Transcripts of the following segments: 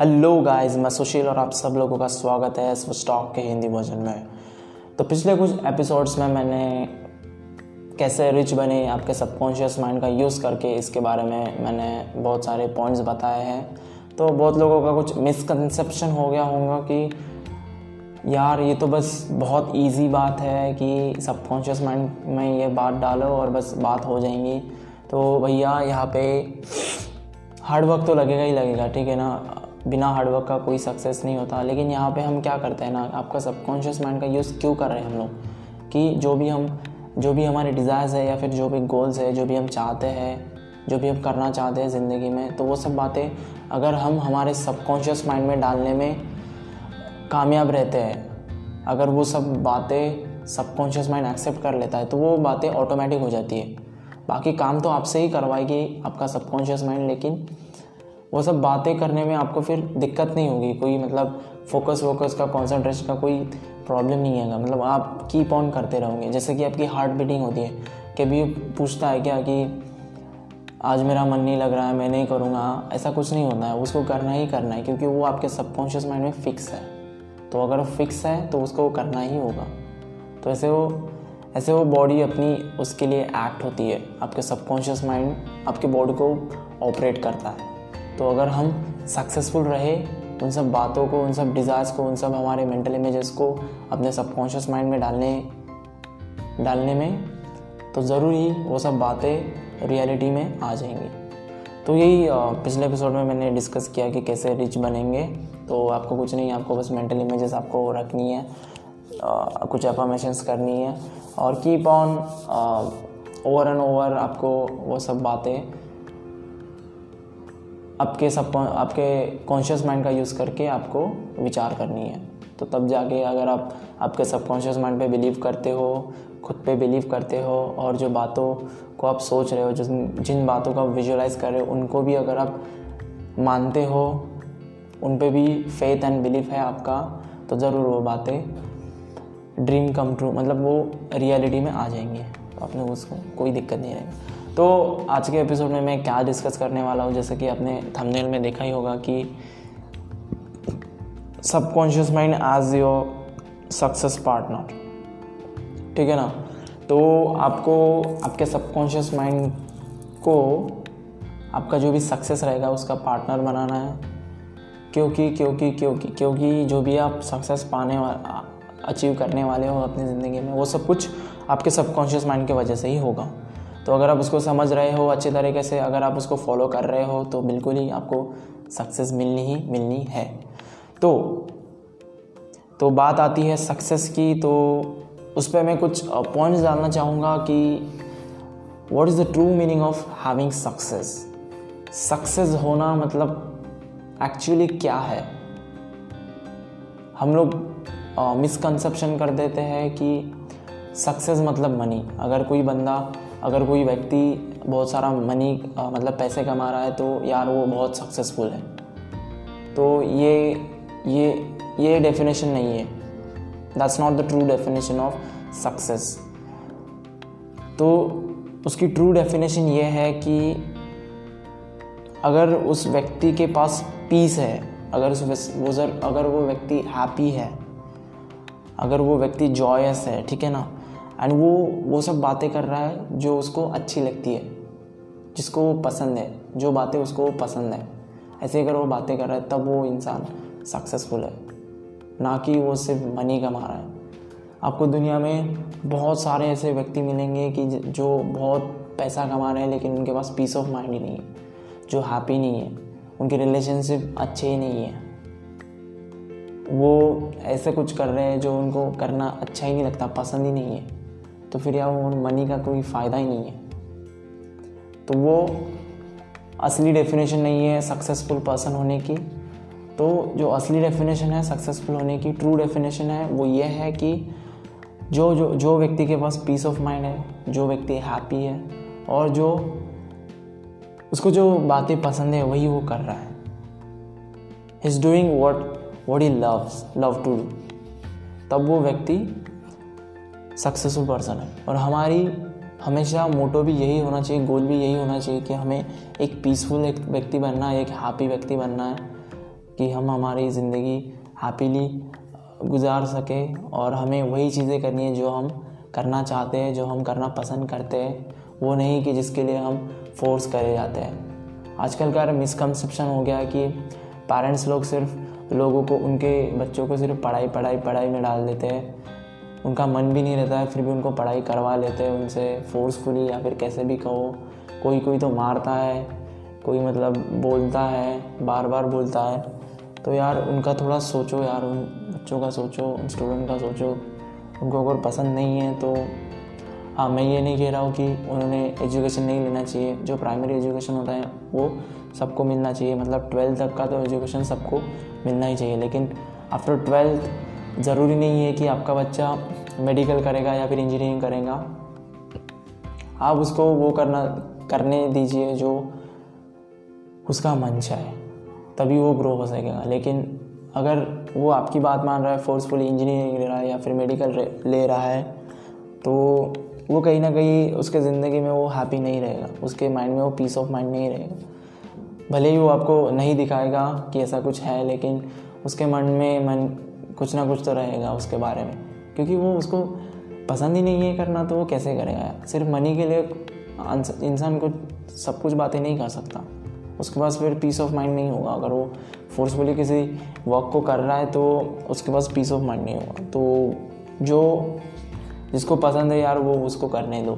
Hello guys मैं सुशील और आप सब लोगों का स्वागत है इस स्टॉक के हिंदी वर्जन में। तो पिछले कुछ एपिसोड्स में मैंने कैसे रिच बने, आपके सबकॉन्शियस माइंड का यूज़ करके इसके बारे में मैंने बहुत सारे पॉइंट्स बताए हैं। तो बहुत लोगों का कुछ मिसकंसेप्शन हो गया होगा कि यार, ये तो बस बहुत इजी बात है कि सबकॉन्शियस माइंड में ये बात डालो और बस बात हो जाएँगी। तो भैया, यहाँ पे हार्ड वर्क तो लगेगा ही लगेगा, ठीक है ना? बिना हार्डवर्क का कोई सक्सेस नहीं होता। लेकिन यहाँ पे हम क्या करते हैं ना, आपका सबकॉन्शियस माइंड का यूज़ क्यों कर रहे हैं हम लोग? कि जो भी हम, जो भी हमारे डिज़ायर्स है या फिर जो भी गोल्स है, जो भी हम चाहते हैं, जो भी हम करना चाहते हैं ज़िंदगी में तो वो सब बातें अगर हम हमारे सबकॉन्शियस माइंड में डालने में कामयाब रहते हैं, अगर वो सब बातें सबकॉन्शियस माइंड एक्सेप्ट कर लेता है तो वो बातें ऑटोमेटिक हो जाती है। बाकी काम तो आपसे ही करवाएगी आपका सबकॉन्शियस माइंड लेकिन वो सब बातें करने में आपको फिर दिक्कत नहीं होगी, कोई मतलब फोकस वोकस का कॉन्सेंट्रेशन का कोई प्रॉब्लम नहीं आएगा। मतलब आप कीप ऑन करते रहोगे। जैसे कि आपकी हार्ट बीटिंग होती है कभी पूछता है क्या कि, आज मेरा मन नहीं लग रहा है, मैं नहीं करूँगा। ऐसा कुछ नहीं होता है। उसको करना ही करना है, क्योंकि वो आपके सबकॉन्शियस माइंड में फ़िक्स है। तो अगर वो फिक्स है तो उसको करना ही होगा। तो ऐसे वो ऐसे वो बॉडी अपनी, उसके लिए एक्ट होती है। आपके सबकॉन्शियस माइंड आपकी बॉडी को ऑपरेट करता है। तो अगर हम सक्सेसफुल रहे उन सब बातों को उन सब डिज़ायर्स को उन सब हमारे मेंटल इमेजेस को अपने सबकॉन्शियस माइंड में डालने डालने में तो ज़रूर ही वो सब बातें रियलिटी में आ जाएँगी। तो यही पिछले एपिसोड में मैंने डिस्कस किया कि कैसे रिच बनेंगे। तो आपको कुछ नहीं आपको बस मेंटल इमेजेस आपको रखनी है आ, कुछ एफर्मेशंस करनी है। और keep on over and over आपको वो सब बातें आपके सब, आपके कॉन्शियस माइंड का यूज़ करके आपको विचार करनी है। तो तब जाके अगर आप, आपके सबकॉन्शियस माइंड पे बिलीव करते हो, खुद पे बिलीव करते हो, और जो बातों को आप सोच रहे हो जिन जिन बातों को आप विजुअलाइज कर रहे हो, उनको भी अगर आप मानते हो, उन पे भी फेथ एंड बिलीफ है आपका तो ज़रूर वो बातें ड्रीम कम ट्रू मतलब वो रियलिटी में आ जाएँगी। तो आपने उसको, कोई दिक्कत नहीं रहेगी। तो आज के एपिसोड में मैं क्या डिस्कस करने वाला हूँ? जैसे कि आपने थंबनेल में देखा ही होगा कि subconscious mind as your success partner ठीक है ना? तो आपको, आपके सबकॉन्शियस माइंड को आपका जो भी सक्सेस रहेगा, उसका पार्टनर बनाना है। क्योंकि क्योंकि क्योंकि क्योंकि जो भी आप सक्सेस पाने वाला अचीव करने वाले हो अपनी ज़िंदगी में, वो सब कुछ आपके सबकॉन्शियस माइंड की वजह से ही होगा। तो अगर आप उसको समझ रहे हो अच्छे तरीके से, अगर आप उसको फॉलो कर रहे हो तो बिल्कुल ही आपको सक्सेस मिलनी ही मिलनी है। तो तो बात आती है सक्सेस की तो उस पर मैं कुछ पॉइंट्स डालना चाहूँगा कि what is the true meaning of having success success होना मतलब एक्चुअली क्या है? हम लोग मिसकंसेप्शन कर देते हैं कि सक्सेस मतलब मनी अगर कोई बंदा अगर कोई व्यक्ति बहुत सारा मनी मतलब पैसे कमा रहा है तो यार वो बहुत सक्सेसफुल है। तो ये ये ये डेफिनेशन नहीं है। That's not the true definition of success तो उसकी ट्रू डेफिनेशन ये है कि अगर उस व्यक्ति के पास पीस है, अगर उस वो अगर वो व्यक्ति हैप्पी है, अगर वो व्यक्ति जॉयस है, ठीक है ना? एंड वो वो सब बातें कर रहा है जो उसको अच्छी लगती है, जिसको वो पसंद है, जो बातें उसको वो पसंद है। ऐसे अगर वो बातें कर रहा है, तब वो इंसान सक्सेसफुल है। ना कि वो सिर्फ़ मनी कमा रहा है। आपको दुनिया में बहुत सारे ऐसे व्यक्ति मिलेंगे कि जो बहुत पैसा कमा रहे हैं, लेकिन उनके पास पीस ऑफ़ माइंड ही नहीं है, जो हैप्पी नहीं है, उनके रिलेशनशिप अच्छे ही नहीं है। वो ऐसे कुछ कर रहे हैं जो उनको करना अच्छा ही नहीं लगता, पसंद ही नहीं है। तो फिर यार वो मनी का कोई फ़ायदा ही नहीं है। तो वो असली डेफिनेशन नहीं है सक्सेसफुल पर्सन होने की। तो जो असली डेफिनेशन है सक्सेसफुल होने की ट्रू डेफिनेशन है, वो ये है कि जो जो जो व्यक्ति के पास पीस ऑफ़ माइंड है, जो व्यक्ति हैप्पी है, और जो उसको जो बातें पसंद है, वही वो कर रहा है। Is doing what what he loves love to do तब वो व्यक्ति सक्सेसफुल पर्सन है। और हमारी हमेशा मोटो भी यही होना चाहिए गोल भी यही होना चाहिए कि हमें एक पीसफुल एक व्यक्ति बनना है, एक हैप्पी व्यक्ति बनना है, कि हम हमारी ज़िंदगी हैप्पीली गुजार सकें और हमें वही चीज़ें करनी है जो हम करना चाहते हैं, जो हम करना पसंद करते हैं। वो नहीं कि जिसके लिए हम फोर्स करे जाते हैं। आजकल का मिसकंसेप्शन हो गया कि पेरेंट्स लोग सिर्फ़ लोगों को, उनके बच्चों को सिर्फ़ पढ़ाई पढ़ाई पढ़ाई में डाल देते हैं। उनका मन भी नहीं रहता है, फिर भी उनको पढ़ाई करवा लेते हैं उनसे फोर्सफुली या फिर कैसे भी कहो। कोई कोई तो मारता है, कोई मतलब बोलता है बार बार बोलता है। तो यार उनका थोड़ा सोचो यार, उन बच्चों का सोचो, उन स्टूडेंट का सोचो। उनको अगर पसंद नहीं है तो हाँ मैं ये नहीं कह रहा हूँ कि उन्होंने एजुकेशन नहीं लेना चाहिए। जो प्राइमरी एजुकेशन होता है, वो सबको मिलना चाहिए। मतलब ट्वेल्थ तक का तो एजुकेशन सबको मिलना ही चाहिए। लेकिन आफ्टर ट्वेल्थ ज़रूरी नहीं है कि आपका बच्चा मेडिकल करेगा या फिर इंजीनियरिंग करेगा। आप उसको वो करना, करने दीजिए जो उसका मन चाहे, तभी वो ग्रो हो सकेगा। लेकिन अगर वो आपकी बात मान रहा है फोर्सफुली इंजीनियरिंग ले रहा है या फिर मेडिकल ले रहा है तो वो कहीं ना कहीं उसके ज़िंदगी में वो हैप्पी नहीं रहेगा। उसके माइंड में वो पीस ऑफ़ माइंड नहीं रहेगा। भले ही वो आपको नहीं दिखाएगा कि ऐसा कुछ है, लेकिन उसके मन में, मन कुछ ना कुछ तो रहेगा उसके बारे में। क्योंकि वो उसको पसंद ही नहीं है करना तो वो कैसे करेगा सिर्फ़ मनी के लिए इंसान को सब कुछ बातें नहीं कर सकता। उसके पास फिर पीस ऑफ़ माइंड नहीं होगा। अगर वो फोर्सफुली किसी वर्क को कर रहा है तो उसके पास पीस ऑफ़ माइंड नहीं होगा। तो जो जिसको पसंद है यार, वो उसको करने दो।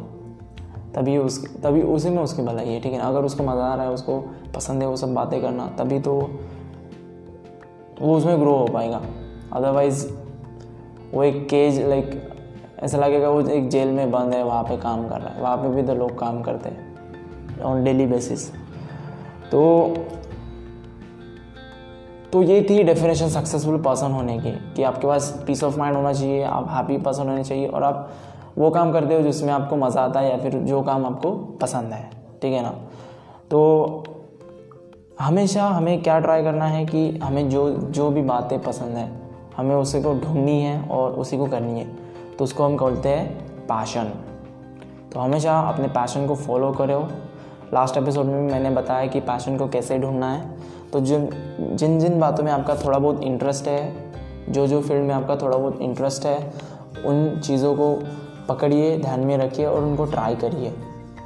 तभी उस, तभी उसी में उसकी भलाई है, ठीक है ना? अगर उसको मज़ा आ रहा है, उसको पसंद है वो सब बातें करना, तभी तो वो उसमें ग्रो हो पाएगा। अदरवाइज़ वो एक केज लाइक ऐसा लगेगा वो एक जेल में बंद है, वहाँ पे काम कर रहा है। वहाँ पे भी तो लोग काम करते हैं ऑन डेली बेसिस तो तो ये थी डेफिनेशन सक्सेसफुल पर्सन होने की, कि आपके पास पीस ऑफ़ माइंड होना चाहिए, आप हैप्पी पर्सन होने चाहिए, और आप वो काम करते हो जिसमें आपको मज़ा आता है या फिर जो काम आपको पसंद है, ठीक है ना? तो हमेशा हमें क्या ट्राई करना है कि हमें जो जो भी बातें पसंद है हमें उसी को ढूंढनी है और उसी को करनी है। तो उसको हम बोलते हैं पैशन तो हमेशा अपने पैशन को फॉलो करो। लास्ट एपिसोड में मैंने बताया कि पैशन को कैसे ढूंढना है। तो जिन जिन जिन बातों में आपका थोड़ा बहुत इंटरेस्ट है, जो जो फ़ील्ड में आपका थोड़ा बहुत इंटरेस्ट है, उन चीज़ों को पकड़िए, ध्यान में रखिए और उनको ट्राई करिए।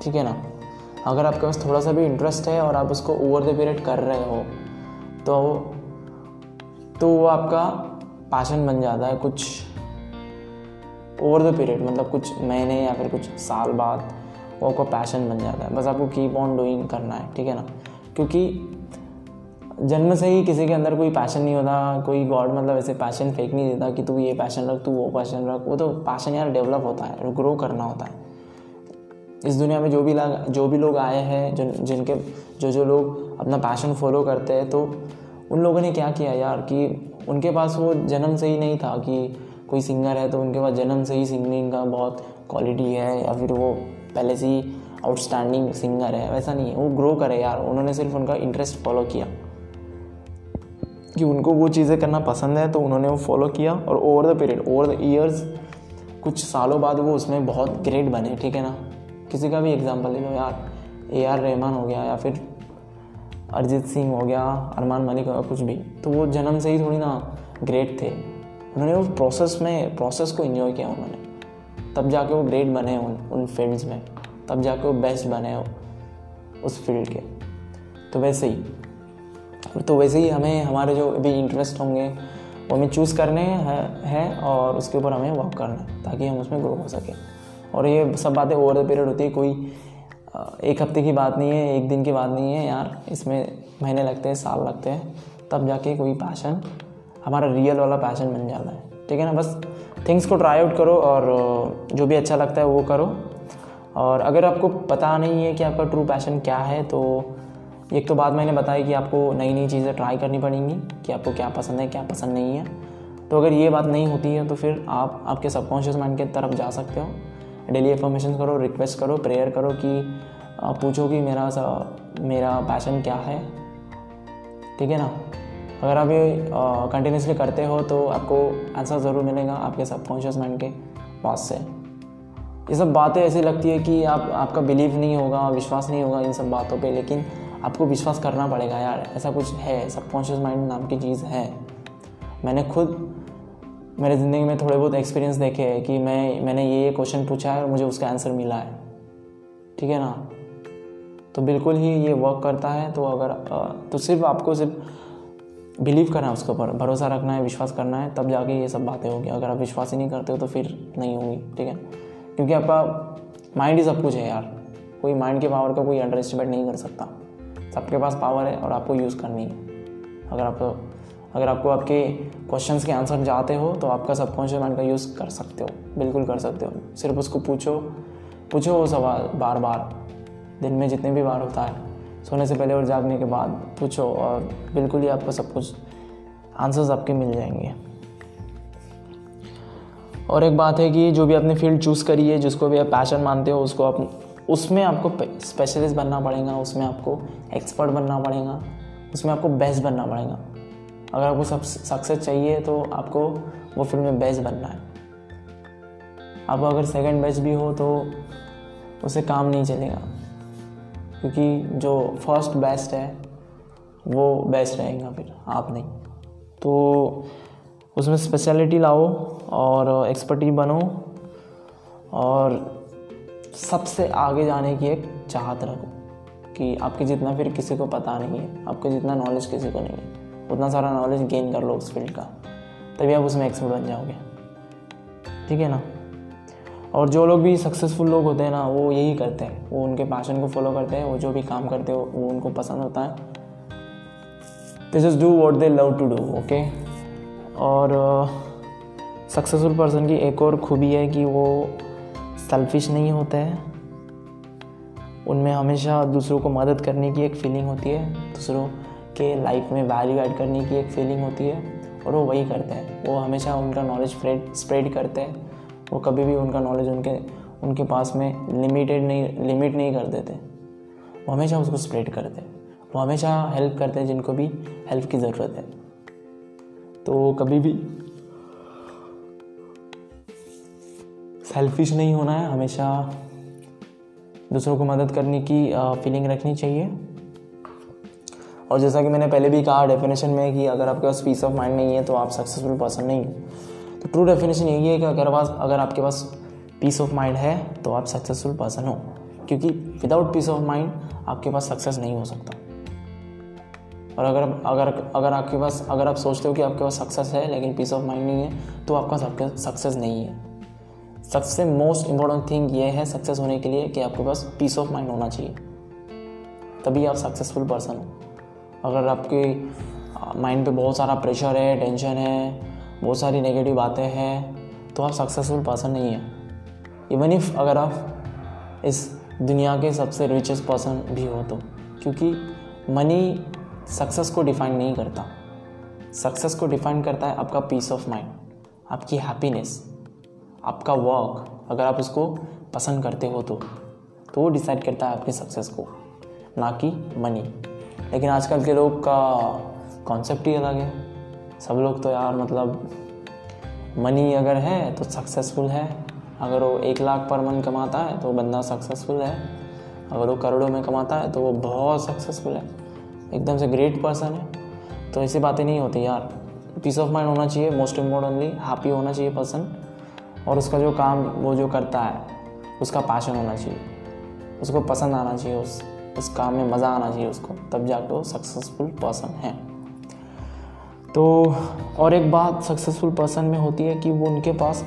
ठीक है ना? अगर आपके पास थोड़ा सा भी इंटरेस्ट है और आप उसको ओवर द पीरियड कर रहे हो तो तो वो आपका पैशन बन जाता है कुछ ओवर द पीरियड मतलब कुछ महीने या फिर कुछ साल बाद वो आपका पैशन बन जाता है। बस आपको कीप ऑन डूइंग करना है, ठीक है ना? क्योंकि जन्म से ही किसी के अंदर कोई पैशन नहीं होता, कोई गॉड मतलब ऐसे पैशन फेंक नहीं देता कि तू ये पैशन रख, तू वो पैशन रख। वो तो पैशन यार डेवलप होता है ग्रो करना होता है। इस दुनिया में जो भी लोग जो भी लोग आए हैं जो जिनके, जो जो लोग अपना पैशन फॉलो करते हैं तो उन लोगों ने क्या किया यार कि उनके पास वो जन्म से ही नहीं था कि कोई सिंगर है तो उनके पास जन्म से ही सिंगिंग का बहुत क्वालिटी है, या फिर वो पहले से ही आउटस्टैंडिंग सिंगर है, वैसा नहीं है। वो ग्रो करे यार, उन्होंने सिर्फ़ उनका इंटरेस्ट फॉलो किया। कि उनको वो चीज़ें करना पसंद है तो उन्होंने वो फॉलो किया, और over the period over the years कुछ सालों बाद वो उसमें बहुत ग्रेट बने, ठीक है ना? किसी का भी एग्ज़ाम्पल ले लो यार ए आर रहमान हो गया, या फिर अरिजीत सिंह हो गया, अरमान मलिक हो गया, कुछ भी तो वो जन्म से ही थोड़ी ना ग्रेट थे। उन्होंने वो प्रोसेस में प्रोसेस को इन्जॉय किया उन्होंने। तब जाके वो ग्रेट बने उन उन फील्ड्स में। तब जाके वो बेस्ट बने हो उस फ़ील्ड के। तो वैसे ही तो वैसे ही हमें, हमारे जो भी इंटरेस्ट होंगे, वो हमें चूज़ करने हैं और उसके ऊपर हमें वर्क करना है, ताकि हम उसमें ग्रो हो सकें। और ये सब बातें ओवर द पीरियड होती है, कोई एक हफ़्ते की बात नहीं है, एक दिन की बात नहीं है यार। इसमें महीने लगते हैं, साल लगते हैं। तब जाके कोई पैशन हमारा रियल वाला पैशन बन जाता है। ठीक है ना? बस थिंग्स को ट्राई आउट करो और जो भी अच्छा लगता है वो करो। और अगर आपको पता नहीं है कि आपका ट्रू पैशन क्या है तो एक तो बात मैंने बताई कि आपको नई नई चीज़ें ट्राई करनी पड़ेंगी, कि आपको क्या पसंद है, क्या पसंद नहीं है। तो अगर ये बात नहीं होती है तो फिर आप, आपके सबकॉन्शियस माइंड के तरफ़ जा सकते हो। डेली इन्फॉर्मेशन करो रिक्वेस्ट करो प्रेयर करो कि पूछो कि मेरा सा, मेरा पैशन क्या है। ठीक है ना? अगर आप ये कंटिन्यूसली करते हो तो आपको आंसर ज़रूर मिलेगा आपके सबकॉन्शियस माइंड के पास से। ये सब बातें ऐसी लगती है कि आप, आपका बिलीव नहीं होगा, विश्वास नहीं होगा इन सब बातों पे, लेकिन आपको विश्वास करना पड़ेगा, यार, ऐसा कुछ है सबकॉन्शियस माइंड नाम की चीज़ है। मैंने खुद मेरे ज़िंदगी में थोड़े बहुत एक्सपीरियंस देखे हैं कि मैं, मैंने ये ये क्वेश्चन पूछा है और मुझे उसका आंसर मिला है। ठीक है ना? तो बिल्कुल ही ये वर्क करता है तो अगर तो सिर्फ़ आपको सिर्फ़ बिलीव करना है उसके ऊपर, भरोसा रखना है, विश्वास करना है, तब जाके ये सब बातें होगी। अगर आप विश्वास ही नहीं करते हो तो फिर नहीं होगी। ठीक है? क्योंकि आपका माइंड ही सब कुछ है यार। कोई माइंड के पावर का कोई अंडर एस्टिमेट नहीं कर सकता। सबके पास पावर है और आपको यूज़ करनी है। अगर आप अगर आपको आपके क्वेश्चंस के आंसर चाहते हो तो आपका सबकॉन्शियस माइंड का यूज़ कर सकते हो। बिल्कुल कर सकते हो। सिर्फ़ उसको पूछो पूछो वो सवाल बार बार दिन में जितने भी बार होता है, सोने से पहले और जागने के बाद पूछो और बिल्कुल ही आपको सब कुछ आंसर्स आपके मिल जाएँगे। और एक बात है कि जो भी आपने फ़ील्ड चूज़ करी है, जिसको भी आप पैशन मानते हो, उसको आप, उसमें आपको स्पेशलिस्ट बनना पड़ेगा, उसमें आपको एक्सपर्ट बनना पड़ेगा, उसमें आपको बेस्ट बनना पड़ेगा। अगर आपको सब सक्सेस चाहिए तो आपको वो फ़ील्ड में बेस्ट बनना है। आप अगर सेकंड बेस्ट भी हो तो उसे काम नहीं चलेगा। क्योंकि जो फ़र्स्ट बेस्ट है, वो बेस्ट रहेगा फिर, आप नहीं। तो उसमें स्पेशलिटी लाओ और एक्सपर्टी बनो और सबसे आगे जाने की एक चाहत रखो कि आपके जितना फिर किसी को पता नहीं है, आपके जितना नॉलेज किसी को नहीं है। उतना सारा नॉलेज गेन कर लो उस फ़ील्ड का तभी आप उसमें एक्सपर्ट बन जाओगे। ठीक है ना? और जो लोग भी सक्सेसफुल लोग होते हैं ना वो यही करते हैं। वो उनके पैशन को फॉलो करते हैं वो जो भी काम करते हो वो उनको पसंद होता है। This is do what they love to do okay और सक्सेसफुल uh, पर्सन की एक और खूबी है कि वो सेल्फिश नहीं होते हैं। उनमें हमेशा दूसरों को मदद करने की एक फीलिंग होती है दूसरों के लाइफ में वैल्यू ऐड करने की एक फीलिंग होती है, और वो वही करते हैं। वो हमेशा उनका नॉलेज स्प्रेड करते हैं। वो कभी भी उनका नॉलेज उनके उनके पास में लिमिटेड नहीं लिमिट नहीं कर देते। वो हमेशा उसको स्प्रेड करते हैं। वो हमेशा हेल्प करते हैं जिनको भी हेल्प की ज़रूरत है। तो कभी भी सेल्फिश नहीं होना है। हमेशा दूसरों को मदद करने की फीलिंग रखनी चाहिए। और जैसा कि मैंने पहले भी कहा डेफिनेशन में कि अगर आपके पास पीस ऑफ़ माइंड नहीं है तो आप सक्सेसफुल पर्सन नहीं हो। तो ट्रू डेफिनेशन यही है कि अगर पास, अगर आपके पास पीस ऑफ़ माइंड है तो आप सक्सेसफुल पर्सन हो। क्योंकि विदाउट पीस ऑफ़ माइंड आपके पास सक्सेस नहीं हो सकता। और अगर अगर अगर आपके पास, अगर आप सोचते हो कि आपके पास सक्सेस है, लेकिन पीस ऑफ़ माइंड नहीं है तो आपका सक्सेस नहीं है। सबसे मोस्ट इंपॉर्टेंट थिंग ये है सक्सेस होने के लिए कि आपके पास पीस ऑफ़ माइंड होना चाहिए। तभी आप सक्सेसफुल पर्सन हो। अगर आपके माइंड पे बहुत सारा प्रेशर है टेंशन है, बहुत सारी नेगेटिव बातें हैं तो आप सक्सेसफुल पर्सन नहीं हैं। इवन इफ़ अगर आप इस दुनिया के सबसे रिचेस्ट पर्सन भी हो तो। क्योंकि मनी सक्सेस को डिफाइन नहीं करता। सक्सेस को डिफाइन करता है आपका पीस ऑफ़ माइंड आपकी हैप्पीनेस आपका वर्क अगर आप उसको पसंद करते हो तो। तो वो डिसाइड करता है आपकी सक्सेस को, ना कि मनी लेकिन आजकल के लोग का कॉन्सेप्ट ही अलग है। सब लोग तो यार मतलब मनी अगर है तो सक्सेसफुल है। अगर वो एक लाख पर मन कमाता है तो बंदा सक्सेसफुल है। अगर वो करोड़ों में कमाता है तो वो बहुत सक्सेसफुल है। एकदम से ग्रेट पर्सन है। तो ऐसी बातें नहीं होती यार। पीस ऑफ़ माइंड होना चाहिए मोस्ट इम्पोर्टेंटली हैप्पी होना चाहिए पर्सन और उसका जो काम, वो जो करता है, उसका पैशन होना चाहिए। उसको पसंद आना चाहिए उस उस काम में मज़ा आना चाहिए उसको, तब जाके वो सक्सेसफुल पर्सन है। तो और एक बात सक्सेसफुल पर्सन में होती है कि वो उनके पास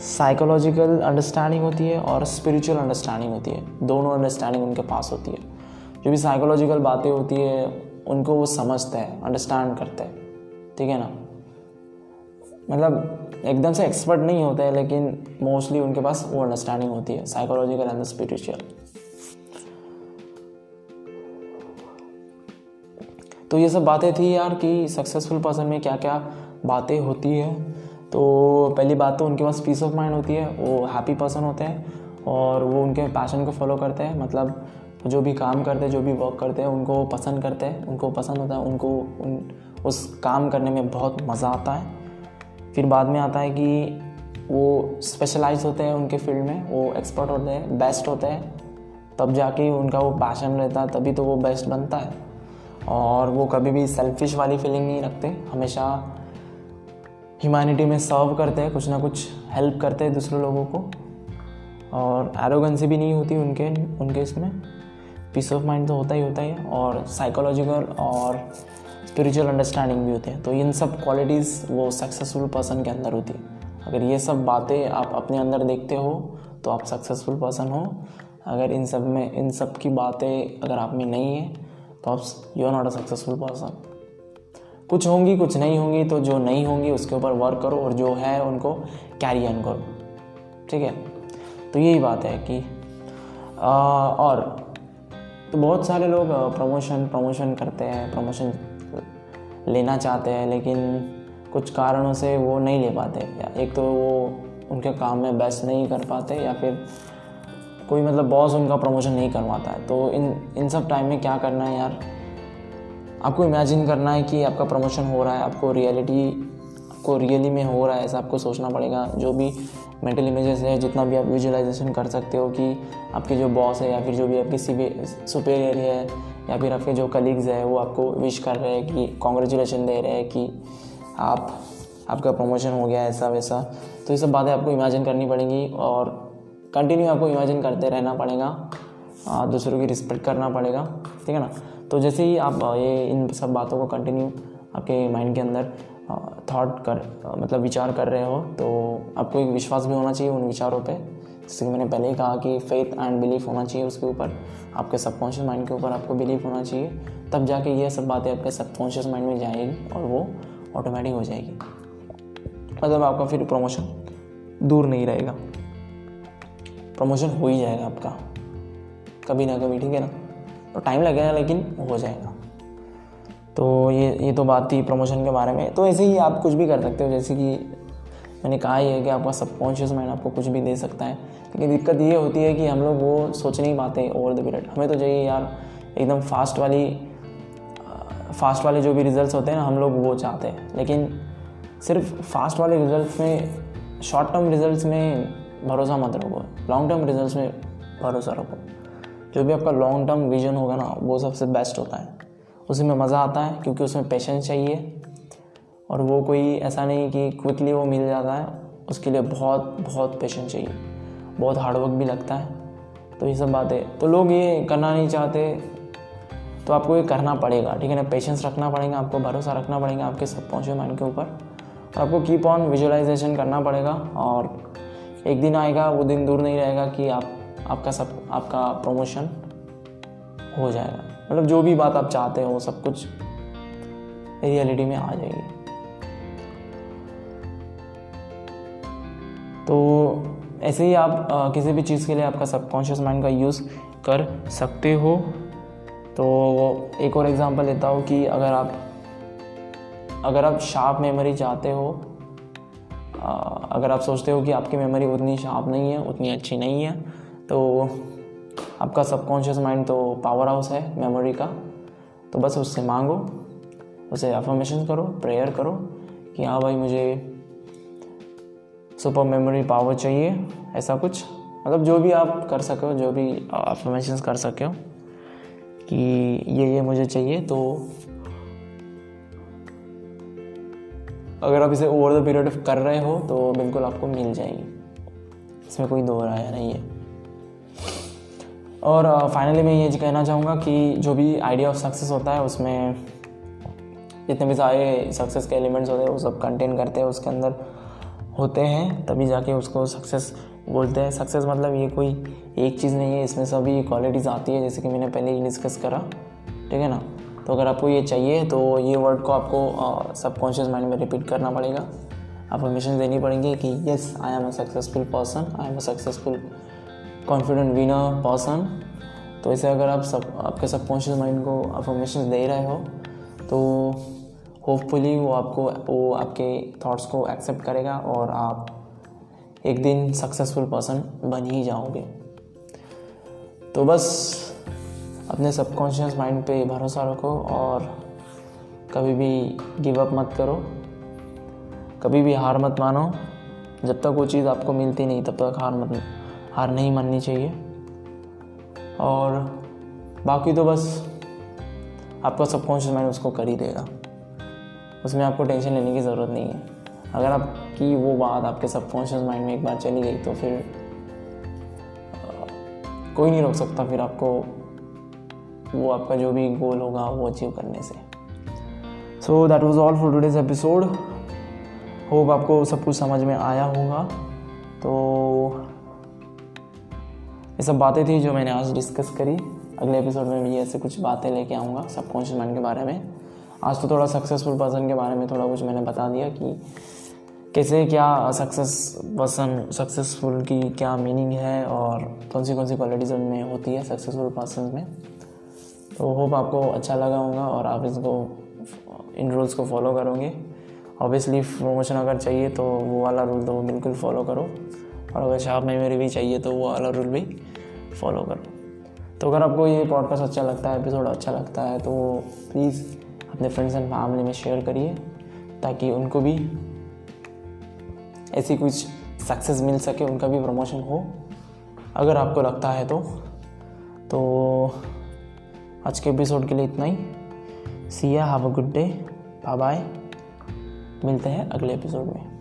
साइकोलॉजिकल अंडरस्टैंडिंग होती है और स्पिरिचुअल अंडरस्टैंडिंग होती है। दोनों अंडरस्टैंडिंग उनके पास होती है। जो भी साइकोलॉजिकल बातें होती है, उनको वो समझते हैं अंडरस्टैंड करते हैं। ठीक है ना? मतलब एकदम से एक्सपर्ट नहीं होते हैं लेकिन मोस्टली उनके पास वो अंडरस्टैंडिंग होती है साइकोलॉजिकल एंड स्पिरिचुअल तो ये सब बातें थी यार कि सक्सेसफुल पर्सन में क्या क्या बातें होती है। तो पहली बात तो उनके पास पीस ऑफ़ माइंड होती है, वो हैप्पी पर्सन होते हैं और वो उनके पैशन को फॉलो करते हैं। मतलब जो भी काम करते हैं, जो भी वर्क करते हैं, उनको पसंद करते हैं, उनको पसंद होता है, उनको उन, उस काम करने में बहुत मज़ा आता है। फिर बाद में आता है कि वो स्पेशलाइज होते हैं उनके फ़ील्ड में, वो एक्सपर्ट होते हैं बेस्ट होते हैं। तब जाके उनका वो पैशन रहता है, तभी तो वो बेस्ट बनता है। और वो कभी भी सेल्फिश वाली फीलिंग नहीं रखते। हमेशा ह्यूमैनिटी में सर्व करते हैं, कुछ ना कुछ हेल्प करते हैं दूसरे लोगों को। और एरोगेंसी भी नहीं होती उनके उनके इसमें। पीस ऑफ़ माइंड तो होता ही होता ही और साइकोलॉजिकल और स्पिरिचुअल अंडरस्टैंडिंग भी होती है। तो इन सब क्वालिटीज़ वो सक्सेसफुल पर्सन के अंदर होती है। अगर ये सब बातें आप अपने अंदर देखते हो तो आप सक्सेसफुल पर्सन हो। अगर इन सब में, इन सब की बातें अगर आप में नहीं है आप you are not a successful person कुछ होंगी कुछ नहीं होंगी तो जो नहीं होंगी उसके ऊपर वर्क करो और जो है उनको कैरी ऑन करो। ठीक है? तो यही बात है कि आ, और तो बहुत सारे लोग प्रमोशन प्रमोशन करते हैं प्रमोशन लेना चाहते हैं लेकिन कुछ कारणों से वो नहीं ले पाते। एक तो वो उनके काम में बेस्ट नहीं कर पाते या फिर कोई मतलब बॉस उनका प्रमोशन नहीं करवाता है। तो इन इन सब टाइम में क्या करना है यार? आपको इमेजिन करना है कि आपका प्रमोशन हो रहा है, आपको रियलिटी आपको रियली में हो रहा है, ऐसा आपको सोचना पड़ेगा। जो भी मेंटल इमेजेस है, जितना भी आप विजुअलाइजेशन कर सकते हो कि आपके जो बॉस है या फिर जो भी आपकी सुपेरियर है या फिर आपके जो कलीग्स है, वो आपको विश कर रहे हैं कि कॉन्ग्रेचुलेशन दे रहे हैं कि आप, आपका प्रमोशन हो गया ऐसा वैसा तो ये सब बातें आपको इमेजिन करनी पड़ेंगी और कंटिन्यू आपको इमेजिन करते रहना पड़ेगा। दूसरों की रिस्पेक्ट करना पड़ेगा, ठीक है ना? तो जैसे ही आप ये इन सब बातों को कंटिन्यू आपके माइंड के अंदर थॉट कर मतलब विचार कर रहे हो तो आपको एक विश्वास भी होना चाहिए उन विचारों पे। जैसे कि मैंने पहले ही कहा कि फेथ एंड बिलीफ होना चाहिए उसके ऊपर। आपके सबकॉन्शियस माइंड के ऊपर आपको बिलीफ होना चाहिए। तब जाके ये सब बातें आपके सबकॉन्शियस माइंड में जाएगी और वो ऑटोमेटिक हो जाएगी। मतलब आपका फिर प्रमोशन दूर नहीं रहेगा। प्रमोशन हो ही जाएगा आपका। कभी ना कभी, ठीक है ना? तो टाइम लगेगा, लेकिन हो जाएगा। तो ये ये तो बात थी प्रमोशन के बारे में। तो ऐसे ही आप कुछ भी कर सकते हो, जैसे कि मैंने कहा ही है कि आपका सबकॉन्शियस माइंड आपको कुछ भी दे सकता है। लेकिन दिक्कत ये होती है कि हम लोग वो सोच नहीं पाते ओवर द पीरियड हमें तो चाहिए यार, एकदम फास्ट वाली फास्ट वाले जो भी रिजल्ट्स होते हैं ना, हम लोग वो चाहते हैं। लेकिन सिर्फ़ फास्ट वाले रिजल्ट्स में शॉर्ट टर्म रिजल्ट्स में भरोसा मत रखो। लॉन्ग टर्म रिज़ल्ट में भरोसा रखो। जो भी आपका लॉन्ग टर्म विजन होगा ना, वो सबसे बेस्ट होता है। उसी में मज़ा आता है क्योंकि उसमें पेशेंस चाहिए। और वो कोई ऐसा नहीं कि क्विकली वो मिल जाता है। उसके लिए बहुत बहुत पेशेंस चाहिए। बहुत हार्डवर्क भी लगता है। तो ये सब बातें। तो लोग ये करना नहीं चाहते। तो आपको ये करना पड़ेगा, ठीक है ना? पेशेंस रखना पड़ेगा, आपको भरोसा रखना पड़ेगा आपके सबकॉन्शियस माइंड के ऊपर। और आपको कीप ऑन विजुअलाइजेशन करना पड़ेगा और एक दिन आएगा वो दिन दूर नहीं रहेगा कि आप आपका सब आपका प्रमोशन हो जाएगा। मतलब जो भी बात आप चाहते हो सब कुछ रियलिटी में आ जाएगी। तो ऐसे ही आप आ, किसी भी चीज़ के लिए आपका सबकॉन्शियस माइंड का यूज़ कर सकते हो। तो एक और एग्ज़ाम्पल देता हूँ कि अगर आप अगर आप शार्प मेमोरी चाहते हो अगर आप सोचते हो कि आपकी मेमोरी उतनी शार्प नहीं है, उतनी अच्छी नहीं है तो आपका सबकॉन्शियस माइंड तो पावर हाउस है मेमोरी का। तो बस उससे मांगो, उसे अफर्मेशन करो प्रेयर करो कि हाँ भाई मुझे सुपर मेमोरी पावर चाहिए, ऐसा कुछ। मतलब जो भी आप कर सको जो भी अफर्मेशन कर सके हो कि ये ये मुझे चाहिए तो अगर आप इसे ओवर द पीरियड कर रहे हो तो बिल्कुल आपको मिल जाएगी। इसमें कोई दो राय नहीं है। और फाइनली मैं ये कहना चाहूँगा कि जो भी आइडिया ऑफ़ सक्सेस होता है, उसमें जितने भी सारे सक्सेस के एलिमेंट्स होते हैं, वो सब कंटेन करते हैं, उसके अंदर होते हैं, तभी जाके उसको सक्सेस बोलते हैं। सक्सेस मतलब ये कोई एक चीज़ नहीं है, इसमें सभी क्वालिटीज़ आती है, जैसे कि मैंने पहले ही डिस्कस करा। ठीक है ना? तो अगर आपको ये चाहिए तो ये वर्ड को आपको सबकॉन्शियस माइंड में रिपीट करना पड़ेगा। अफर्मेशन देनी पड़ेंगी कि yes I am a successful person I am a successful confident winner person तो इसे अगर आप सब आपके सबकॉन्शियस माइंड को अफर्मेशन दे रहे हो तो होपफुली वो आपको, वो आपके थॉट्स को एक्सेप्ट करेगा और आप एक दिन सक्सेसफुल पर्सन बन ही जाओगे। तो बस अपने सबकॉन्शियस माइंड पे भरोसा रखो और कभी भी गिव अप मत करो। कभी भी हार मत मानो। जब तक वो चीज़ आपको मिलती नहीं, तब तक हार मत, हार नहीं माननी चाहिए। और बाकी तो बस आपका सबकॉन्शियस माइंड उसको कर ही देगा। उसमें आपको टेंशन लेने की ज़रूरत नहीं है। अगर आपकी वो बात आपके सबकॉन्शियस माइंड में एक बार चली गई तो फिर कोई नहीं रोक सकता, फिर आपको वो आपका जो भी गोल होगा, वो अचीव करने से। So that was all for today's episode hope आपको सब कुछ समझ में आया होगा। तो ये सब बातें थी जो मैंने आज डिस्कस करी। अगले एपिसोड में भी ऐसे कुछ बातें लेके आऊँगा सबकॉन्शियस माइंड के बारे में। आज तो थोड़ा सक्सेसफुल पर्सन के बारे में थोड़ा कुछ मैंने बता दिया कि कैसे क्या सक्सेस पर्सन सक्सेसफुल की क्या मीनिंग है और कौन सी कौन सी क्वालिटीज़ उनमें होती है सक्सेसफुल पर्सन में। तो होप आपको अच्छा लगा होगा और आप इसको इन रूल्स को फॉलो करोगे। ऑब्वियसली प्रमोशन अगर चाहिए तो वो वाला रूल तो बिल्कुल फॉलो करो। और अगर शार्प मेमोरी भी चाहिए तो वो वाला रूल भी फॉलो करो। तो अगर आपको ये पॉडकास्ट अच्छा लगता है एपिसोड अच्छा लगता है तो प्लीज़ अपने फ्रेंड्स एंड फैमिली में शेयर करिए, ताकि उनको भी ऐसी कुछ सक्सेस मिल सके, उनका भी प्रमोशन हो। अगर आपको लगता है तो तो आज के एपिसोड के लिए इतना ही। See ya have a good day bye bye मिलते हैं अगले एपिसोड में।